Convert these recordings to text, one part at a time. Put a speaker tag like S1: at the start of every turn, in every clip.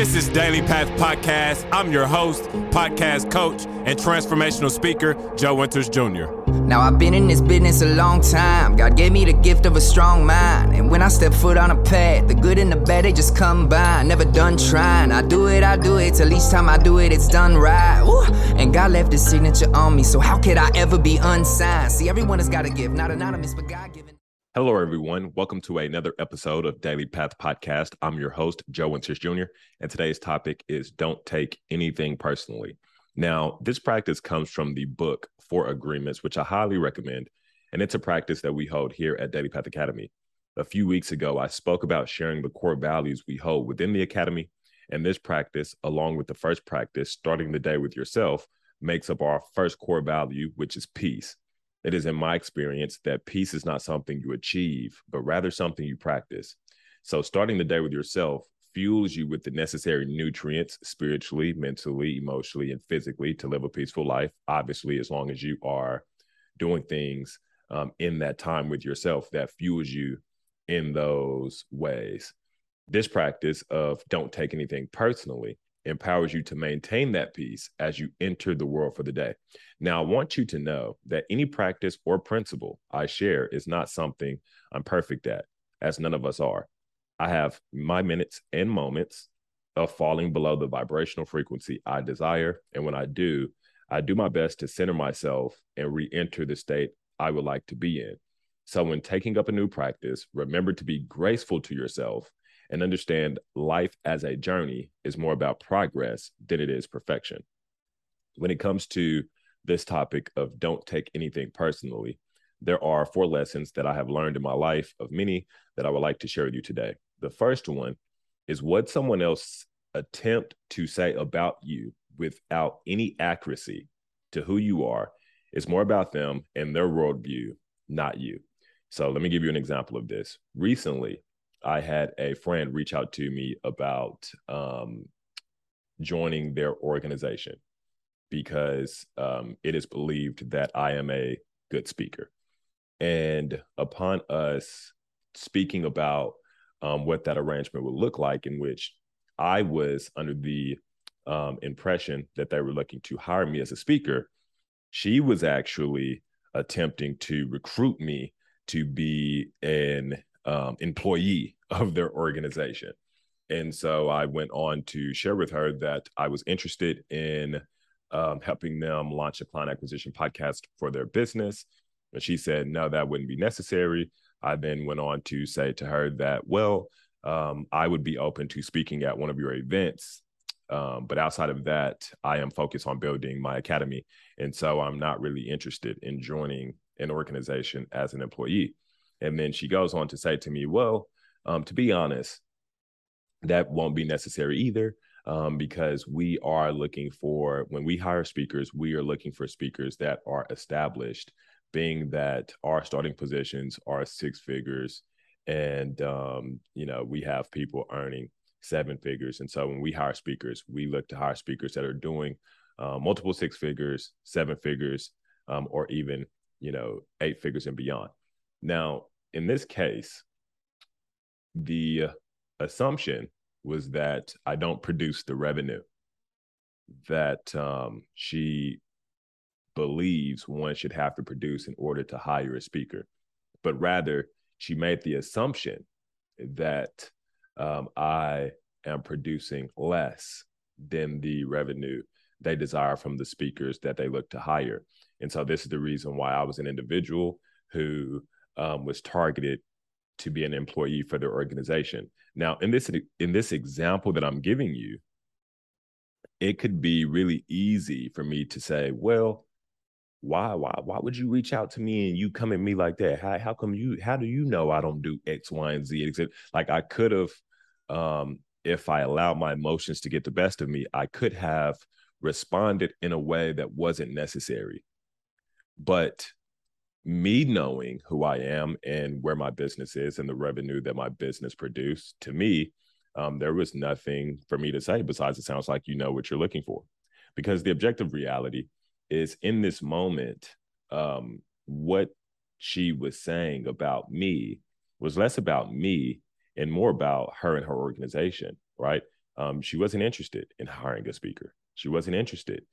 S1: This is Daily Path Podcast. I'm your host, podcast coach, and transformational speaker, Joe Winters Jr.
S2: Now I've been in this business a long time. God gave me the gift of a strong mind. And when I step foot on a path, the good and the bad, they just combine. Never done trying. I do it, I do it. Till each time I do it, it's done right. Ooh. And God left his signature on me. So how could I ever be unsigned? See, everyone has got a gift, not anonymous, but God given.
S1: Hello, everyone. Welcome to another episode of Daily Path Podcast. I'm your host, Joe Winters Jr., and today's topic is Don't Take Anything Personally. Now, this practice comes from the book Four Agreements, which I highly recommend, and it's a practice that we hold here at Daily Path Academy. A few weeks ago, I spoke about sharing the core values we hold within the Academy, and this practice, along with the first practice, starting the day with yourself, makes up our first core value, which is peace. It is in my experience that peace is not something you achieve, but rather something you practice. So, starting the day with yourself fuels you with the necessary nutrients spiritually, mentally, emotionally, and physically to live a peaceful life. Obviously, as long as you are doing things um, in that time with yourself that fuels you in those ways. This practice of don't take anything personally empowers you to maintain that peace as you enter the world for the day. Now, I want you to know that any practice or principle I share is not something I'm perfect at, as none of us are. I have my minutes and moments of falling below the vibrational frequency I desire. And when I do, I do my best to center myself and re enter the state I would like to be in. So, when taking up a new practice, remember to be graceful to yourself and understand life as a journey is more about progress than it is perfection. When it comes to this topic of don't take anything personally, there are four lessons that I have learned in my life of many that I would like to share with you today. The first one is what someone else attempt to say about you without any accuracy to who you are is more about them and their worldview, not you. So let me give you an example of this. Recently, I had a friend reach out to me about um, joining their organization because um, it is believed that I am a good speaker. And upon us speaking about um, what that arrangement would look like, in which I was under the um, impression that they were looking to hire me as a speaker, she was actually attempting to recruit me to be an um, employee of their organization. And so I went on to share with her that I was interested in um, helping them launch a client acquisition podcast for their business. And she said, no, that wouldn't be necessary. I then went on to say to her that, well, um, I would be open to speaking at one of your events. Um, but outside of that, I am focused on building my academy. And so I'm not really interested in joining an organization as an employee. And then she goes on to say to me, Well, um, to be honest, that won't be necessary either. Um, because we are looking for, when we hire speakers, we are looking for speakers that are established, being that our starting positions are six figures. And, um, you know, we have people earning seven figures. And so when we hire speakers, we look to hire speakers that are doing uh, multiple six figures, seven figures, um, or even, you know, eight figures and beyond. Now, in this case, the assumption was that I don't produce the revenue that um, she believes one should have to produce in order to hire a speaker, but rather she made the assumption that um, I am producing less than the revenue they desire from the speakers that they look to hire. And so this is the reason why I was an individual who um, was targeted to be an employee for their organization. Now, in this in this example that I'm giving you, it could be really easy for me to say, well, why why why would you reach out to me and you come at me like that? How how come you how do you know I don't do X, Y, and Z? Like I could have um if I allowed my emotions to get the best of me, I could have responded in a way that wasn't necessary. But me knowing who I am and where my business is and the revenue that my business produced, to me, um, there was nothing for me to say besides it sounds like you know what you're looking for. Because the objective reality is in this moment, um, what she was saying about me was less about me and more about her and her organization, right? um, she wasn't interested in hiring a speaker. She wasn't interested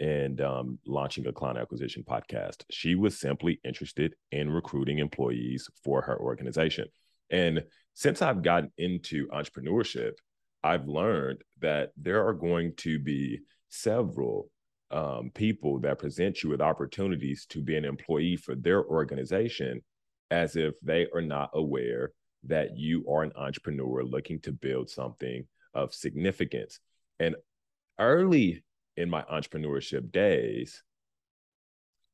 S1: in um, launching a client acquisition podcast. She was simply interested in recruiting employees for her organization. And since I've gotten into entrepreneurship, I've learned that there are going to be several um, people that present you with opportunities to be an employee for their organization as if they are not aware that you are an entrepreneur looking to build something of significance. And early in my entrepreneurship days,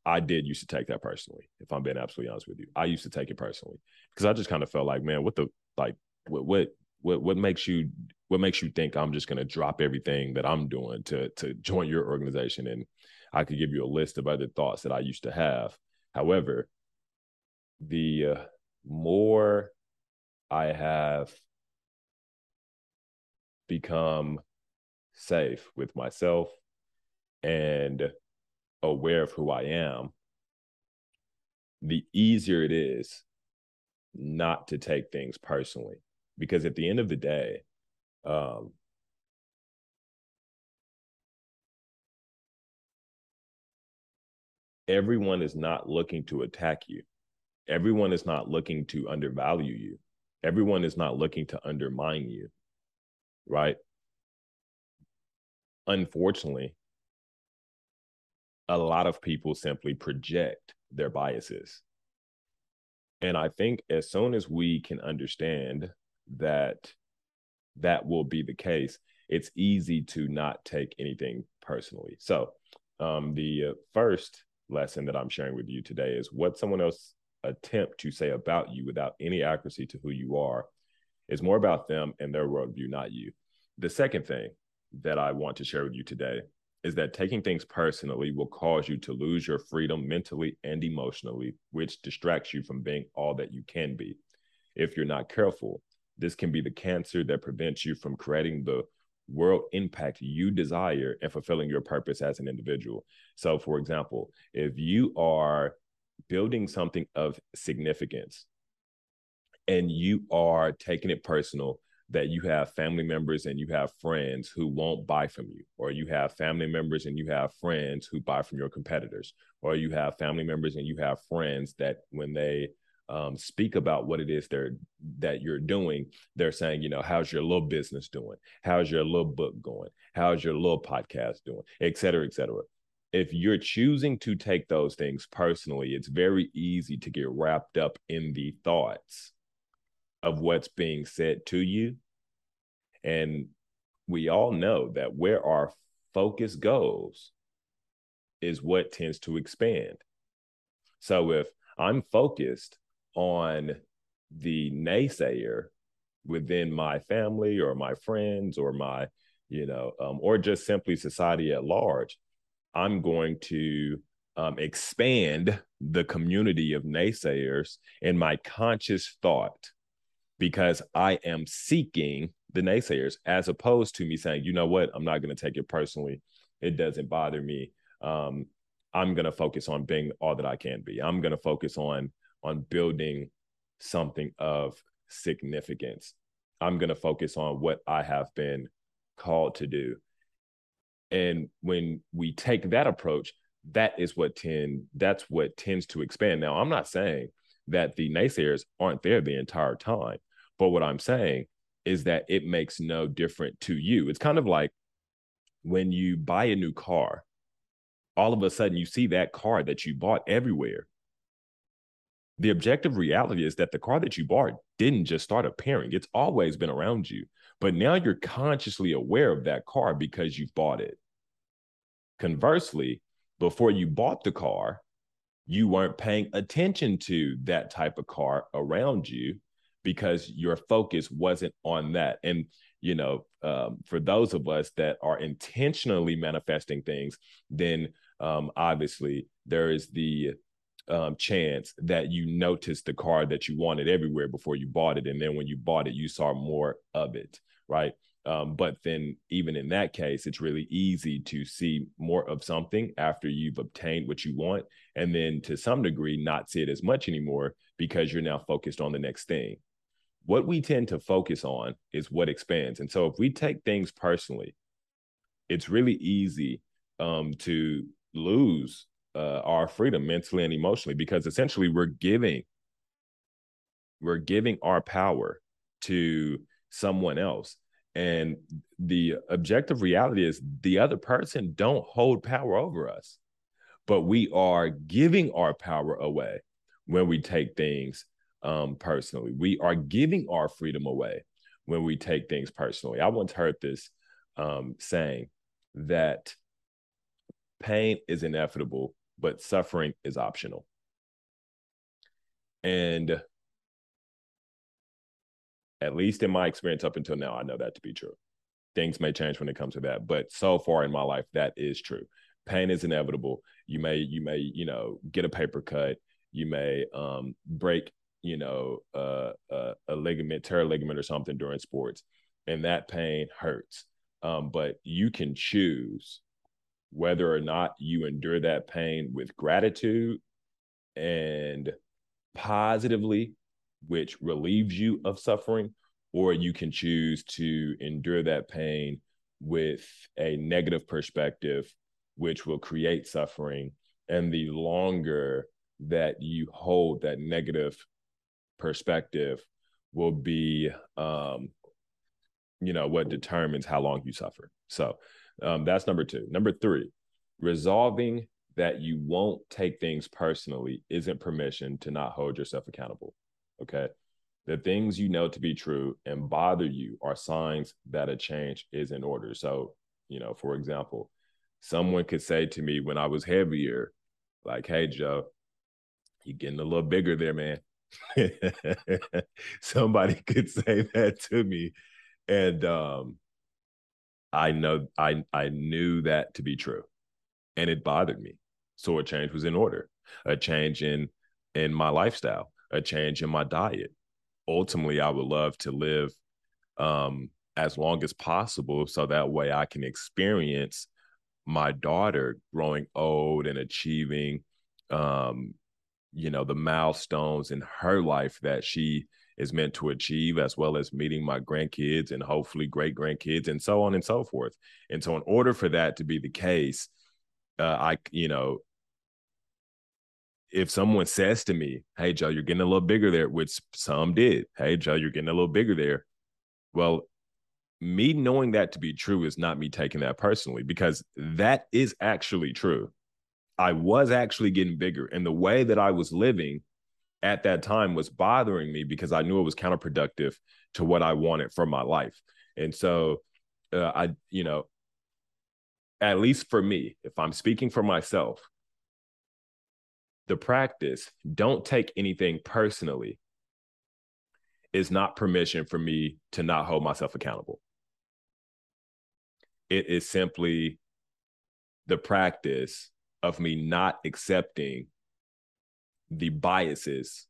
S1: I did used to take that personally. If I'm being absolutely honest with you, I used to take it personally because I just kind of felt like, man, what the like, what what what what makes you what makes you think I'm just going to drop everything that I'm doing to to join your organization? And I could give you a list of other thoughts that I used to have. However, the uh, more I have become safe with myself and aware of who I am, the easier it is not to take things personally. Because at the end of the day, um, everyone is not looking to attack you. Everyone is not looking to undervalue you. Everyone is not looking to undermine you. Right. Unfortunately, a lot of people simply project their biases. And I think as soon as we can understand that that will be the case, it's easy to not take anything personally. So, um, the uh, first lesson that I'm sharing with you today is what someone else attempt to say about you without any accuracy to who you are is more about them and their worldview, not you. The second thing that I want to share with you today is that taking things personally will cause you to lose your freedom mentally and emotionally, which distracts you from being all that you can be. If you're not careful, this can be the cancer that prevents you from creating the world impact you desire and fulfilling your purpose as an individual. So, for example, if you are building something of significance and you are taking it personal that you have family members and you have friends who won't buy from you, or you have family members and you have friends who buy from your competitors, or you have family members and you have friends that when they um, speak about what it is they're that you're doing, they're saying, you know, how's your little business doing? How's your little book going? How's your little podcast doing? Et cetera, et cetera. If you're choosing to take those things personally, it's very easy to get wrapped up in the thoughts of what's being said to you. And we all know that where our focus goes is what tends to expand. So if I'm focused on the naysayer within my family or my friends or my, you know, um, or just simply society at large, I'm going to um, expand the community of naysayers in my conscious thought because I am seeking the naysayers as opposed to me saying, you know what, I'm not going to take it personally. It doesn't bother me. Um, I'm going to focus on being all that I can be. I'm going to focus on on building something of significance. I'm going to focus on what I have been called to do. And when we take that approach, that is what tend that's what tends to expand. Now, I'm not saying that the naysayers aren't there the entire time. But what I'm saying is that it makes no different to you. It's kind of like when you buy a new car, all of a sudden you see that car that you bought everywhere. The objective reality is that the car that you bought didn't just start appearing, it's always been around you. But now you're consciously aware of that car because you've bought it. Conversely, before you bought the car, you weren't paying attention to that type of car around you because your focus wasn't on that. And, you know, um, for those of us that are intentionally manifesting things, then um, obviously there is the um, chance that you noticed the car that you wanted everywhere before you bought it. And then when you bought it, you saw more of it, right? Um, but then, even in that case, it's really easy to see more of something after you've obtained what you want. And then, to some degree, not see it as much anymore because you're now focused on the next thing what we tend to focus on is what expands. And so if we take things personally, it's really easy um, to lose uh, our freedom mentally and emotionally because essentially we're giving we're giving our power to someone else and the objective reality is the other person don't hold power over us but we are giving our power away when we take things um, personally we are giving our freedom away when we take things personally i once heard this um, saying that pain is inevitable but suffering is optional and at least in my experience up until now, I know that to be true. Things may change when it comes to that, but so far in my life, that is true. Pain is inevitable. You may, you may, you know, get a paper cut. You may um, break, you know, uh, uh, a ligament, tear ligament or something during sports, and that pain hurts. Um, but you can choose whether or not you endure that pain with gratitude and positively which relieves you of suffering, or you can choose to endure that pain with a negative perspective, which will create suffering. And the longer that you hold that negative perspective will be, um, you know, what determines how long you suffer. So um, that's number two. Number three, resolving that you won't take things personally isn't permission to not hold yourself accountable. Okay. The things you know to be true and bother you are signs that a change is in order. So, you know, for example, someone could say to me when I was heavier, like, hey, Joe, you're getting a little bigger there, man. Somebody could say that to me. And um, I know I I knew that to be true. And it bothered me. So a change was in order. A change in in my lifestyle a change in my diet. Ultimately, I would love to live um, as long as possible so that way I can experience my daughter growing old and achieving um, you know the milestones in her life that she is meant to achieve as well as meeting my grandkids and hopefully great grandkids and so on and so forth and so in order for that to be the case uh, i you know if someone says to me, Hey, Joe, you're getting a little bigger there, which some did. Hey, Joe, you're getting a little bigger there. Well, me knowing that to be true is not me taking that personally because that is actually true. I was actually getting bigger. And the way that I was living at that time was bothering me because I knew it was counterproductive to what I wanted for my life. And so uh, I, you know, at least for me, if I'm speaking for myself, the practice, don't take anything personally, is not permission for me to not hold myself accountable. It is simply the practice of me not accepting the biases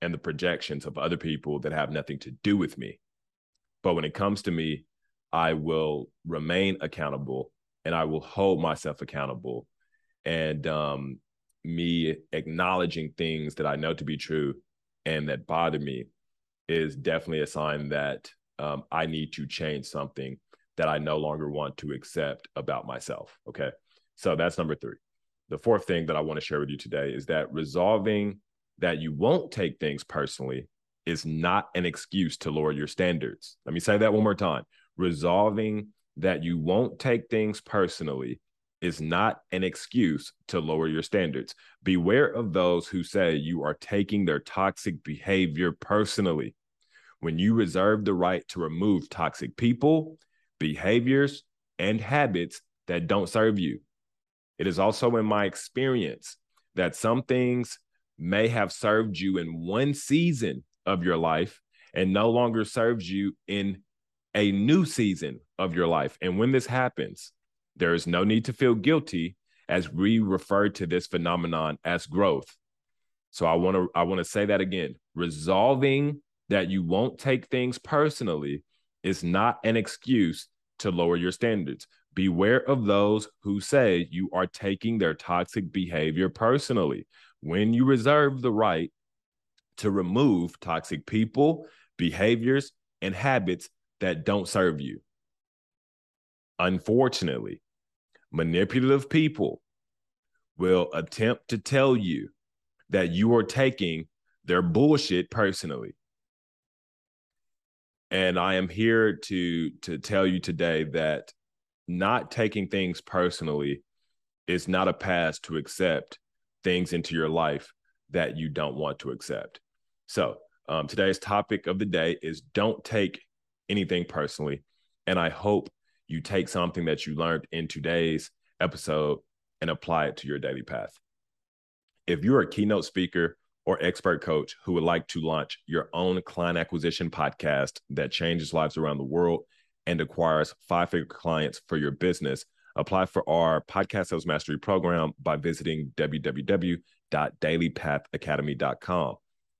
S1: and the projections of other people that have nothing to do with me. But when it comes to me, I will remain accountable and I will hold myself accountable. And um, me acknowledging things that I know to be true and that bother me is definitely a sign that um, I need to change something that I no longer want to accept about myself. Okay. So that's number three. The fourth thing that I want to share with you today is that resolving that you won't take things personally is not an excuse to lower your standards. Let me say that one more time. Resolving that you won't take things personally is not an excuse to lower your standards. Beware of those who say you are taking their toxic behavior personally. When you reserve the right to remove toxic people, behaviors, and habits that don't serve you. It is also in my experience that some things may have served you in one season of your life and no longer serves you in a new season of your life. And when this happens, there is no need to feel guilty as we refer to this phenomenon as growth. So I want to I want to say that again. Resolving that you won't take things personally is not an excuse to lower your standards. Beware of those who say you are taking their toxic behavior personally. When you reserve the right to remove toxic people, behaviors, and habits that don't serve you. Unfortunately, manipulative people will attempt to tell you that you are taking their bullshit personally. And I am here to to tell you today that not taking things personally is not a pass to accept things into your life that you don't want to accept. So, um, today's topic of the day is don't take anything personally. And I hope you take something that you learned in today's episode and apply it to your daily path. If you're a keynote speaker or expert coach who would like to launch your own client acquisition podcast that changes lives around the world and acquires five figure clients for your business, apply for our podcast sales mastery program by visiting www.dailypathacademy.com.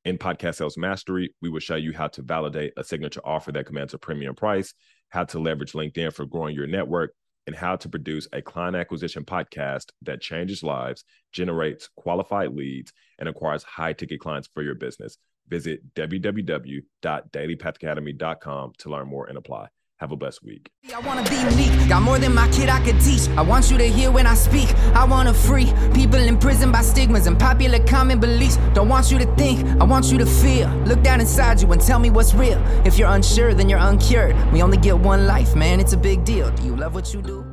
S1: In Podcast Sales Mastery, we will show you how to validate a signature offer that commands a premium price, how to leverage LinkedIn for growing your network, and how to produce a client acquisition podcast that changes lives, generates qualified leads, and acquires high ticket clients for your business. Visit www.dailypathacademy.com to learn more and apply. Have a blessed week.
S2: I wanna be unique. Got more than my kid I could teach. I want you to hear when I speak. I wanna free people imprisoned by stigmas and popular common beliefs. Don't want you to think, I want you to feel. Look down inside you and tell me what's real. If you're unsure, then you're uncured. We only get one life, man. It's a big deal. Do you love what you do?